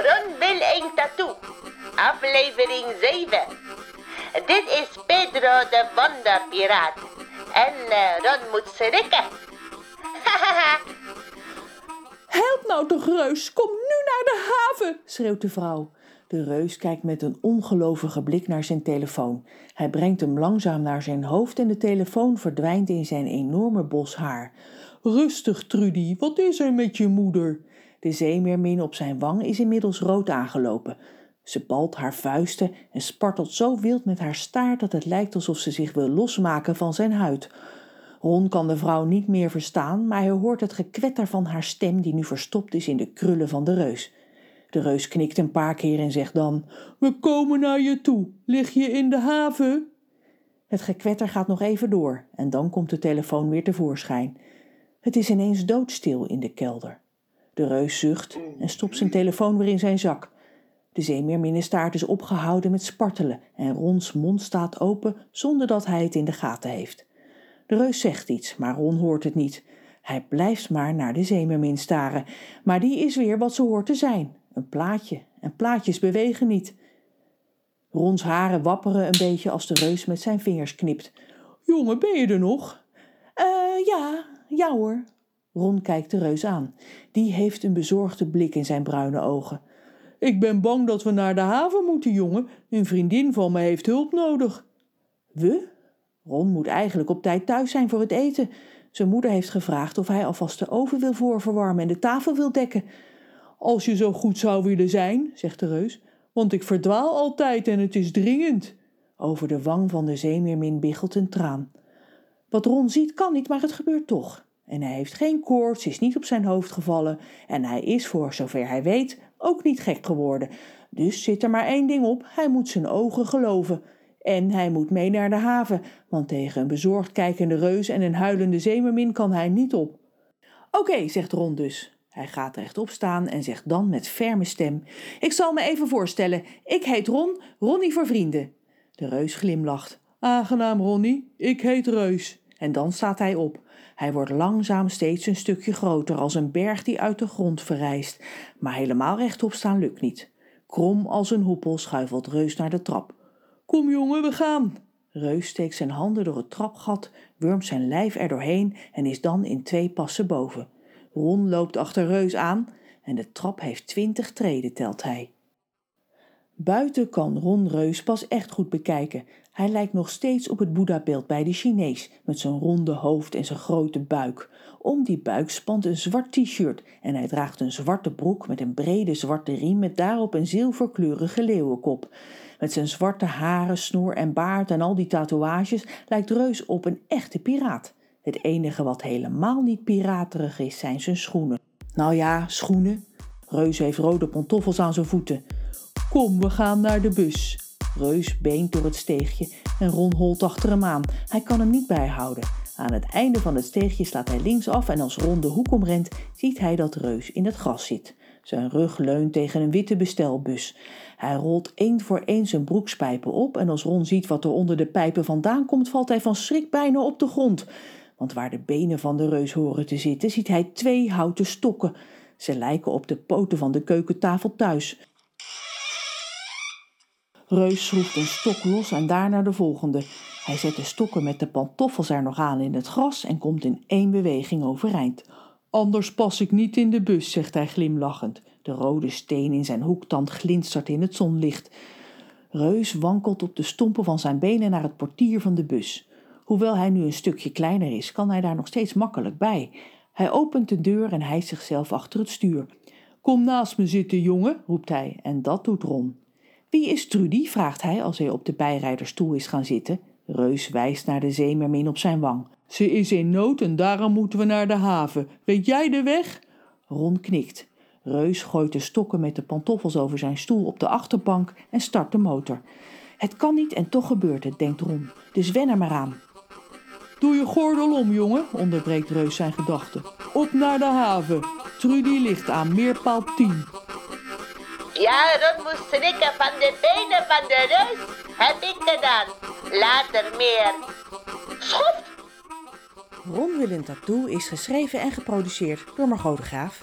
Ron wil een tattoo. Aflevering 7. Dit is Pedro de Wonderpiraat. En uh, Ron moet schrikken. Help nou toch, reus. Kom nu naar de haven, schreeuwt de vrouw. De reus kijkt met een ongelovige blik naar zijn telefoon. Hij brengt hem langzaam naar zijn hoofd en de telefoon verdwijnt in zijn enorme bos haar. Rustig, Trudy, wat is er met je moeder? De zeemeermin op zijn wang is inmiddels rood aangelopen. Ze balt haar vuisten en spartelt zo wild met haar staart dat het lijkt alsof ze zich wil losmaken van zijn huid. Ron kan de vrouw niet meer verstaan, maar hij hoort het gekwetter van haar stem die nu verstopt is in de krullen van de reus. De reus knikt een paar keer en zegt dan: We komen naar je toe. Lig je in de haven? Het gekwetter gaat nog even door en dan komt de telefoon weer tevoorschijn. Het is ineens doodstil in de kelder. De reus zucht en stopt zijn telefoon weer in zijn zak. De zeemeerminnestaart is opgehouden met spartelen en Rons mond staat open zonder dat hij het in de gaten heeft. De reus zegt iets, maar Ron hoort het niet. Hij blijft maar naar de zeemermin staren, maar die is weer wat ze hoort te zijn. Een plaatje, en plaatjes bewegen niet. Rons haren wapperen een beetje als de reus met zijn vingers knipt. Jongen, ben je er nog? Eh, ja, ja hoor. Ron kijkt de reus aan. Die heeft een bezorgde blik in zijn bruine ogen. Ik ben bang dat we naar de haven moeten, jongen. Een vriendin van me heeft hulp nodig. We? Ron moet eigenlijk op tijd thuis zijn voor het eten. Zijn moeder heeft gevraagd of hij alvast de oven wil voorverwarmen en de tafel wil dekken. Als je zo goed zou willen zijn, zegt de reus, want ik verdwaal altijd en het is dringend. Over de wang van de zeemeermin biggelt een traan. Wat Ron ziet kan niet, maar het gebeurt toch. En hij heeft geen koorts, is niet op zijn hoofd gevallen en hij is, voor zover hij weet, ook niet gek geworden. Dus zit er maar één ding op, hij moet zijn ogen geloven. En hij moet mee naar de haven, want tegen een bezorgd kijkende reus en een huilende zeemermin kan hij niet op. Oké, zegt Ron dus. Hij gaat rechtop staan en zegt dan met ferme stem: Ik zal me even voorstellen. Ik heet Ron, Ronnie voor vrienden. De reus glimlacht. Aangenaam, Ronnie. Ik heet Reus. En dan staat hij op. Hij wordt langzaam steeds een stukje groter, als een berg die uit de grond verrijst. Maar helemaal rechtop staan lukt niet. Krom als een hoepel schuifelt Reus naar de trap. Kom jongen, we gaan. Reus steekt zijn handen door het trapgat, wurmt zijn lijf er doorheen en is dan in twee passen boven. Ron loopt achter Reus aan en de trap heeft twintig treden, telt hij. Buiten kan Ron Reus pas echt goed bekijken. Hij lijkt nog steeds op het Boeddha-beeld bij de Chinees, met zijn ronde hoofd en zijn grote buik. Om die buik spant een zwart t-shirt en hij draagt een zwarte broek met een brede zwarte riem met daarop een zilverkleurige leeuwenkop. Met zijn zwarte haren, snor en baard en al die tatoeages lijkt Reus op een echte piraat. Het enige wat helemaal niet piraterig is, zijn zijn schoenen. Nou ja, schoenen. Reus heeft rode pantoffels aan zijn voeten. Kom, we gaan naar de bus. Reus beent door het steegje en Ron holt achter hem aan. Hij kan hem niet bijhouden. Aan het einde van het steegje slaat hij links af en als Ron de hoek omrent, ziet hij dat Reus in het gras zit. Zijn rug leunt tegen een witte bestelbus. Hij rolt één voor één zijn broekspijpen op en als Ron ziet wat er onder de pijpen vandaan komt, valt hij van schrik bijna op de grond. Want waar de benen van de reus horen te zitten, ziet hij twee houten stokken. Ze lijken op de poten van de keukentafel thuis. Reus schroeft een stok los en daarna de volgende. Hij zet de stokken met de pantoffels er nog aan in het gras en komt in één beweging overeind. Anders pas ik niet in de bus, zegt hij glimlachend. De rode steen in zijn hoektand glinstert in het zonlicht. Reus wankelt op de stompen van zijn benen naar het portier van de bus. Hoewel hij nu een stukje kleiner is, kan hij daar nog steeds makkelijk bij. Hij opent de deur en hijst zichzelf achter het stuur. Kom naast me zitten, jongen, roept hij, en dat doet Ron. Wie is Trudy? vraagt hij als hij op de bijrijderstoel is gaan zitten. Reus wijst naar de zeemermin op zijn wang. Ze is in nood en daarom moeten we naar de haven. Weet jij de weg? Ron knikt. Reus gooit de stokken met de pantoffels over zijn stoel op de achterbank en start de motor. Het kan niet en toch gebeurt het, denkt Ron. Dus wen er maar aan. Doe je gordel om, jongen, onderbreekt Reus zijn gedachten. Op naar de haven. Trudy ligt aan meerpaal 10. Ja, Ron moest schrikken van de benen van de reus. Heb ik gedaan. Later meer. Schoft! Ron een tattoo is geschreven en geproduceerd door Margot de Graaf.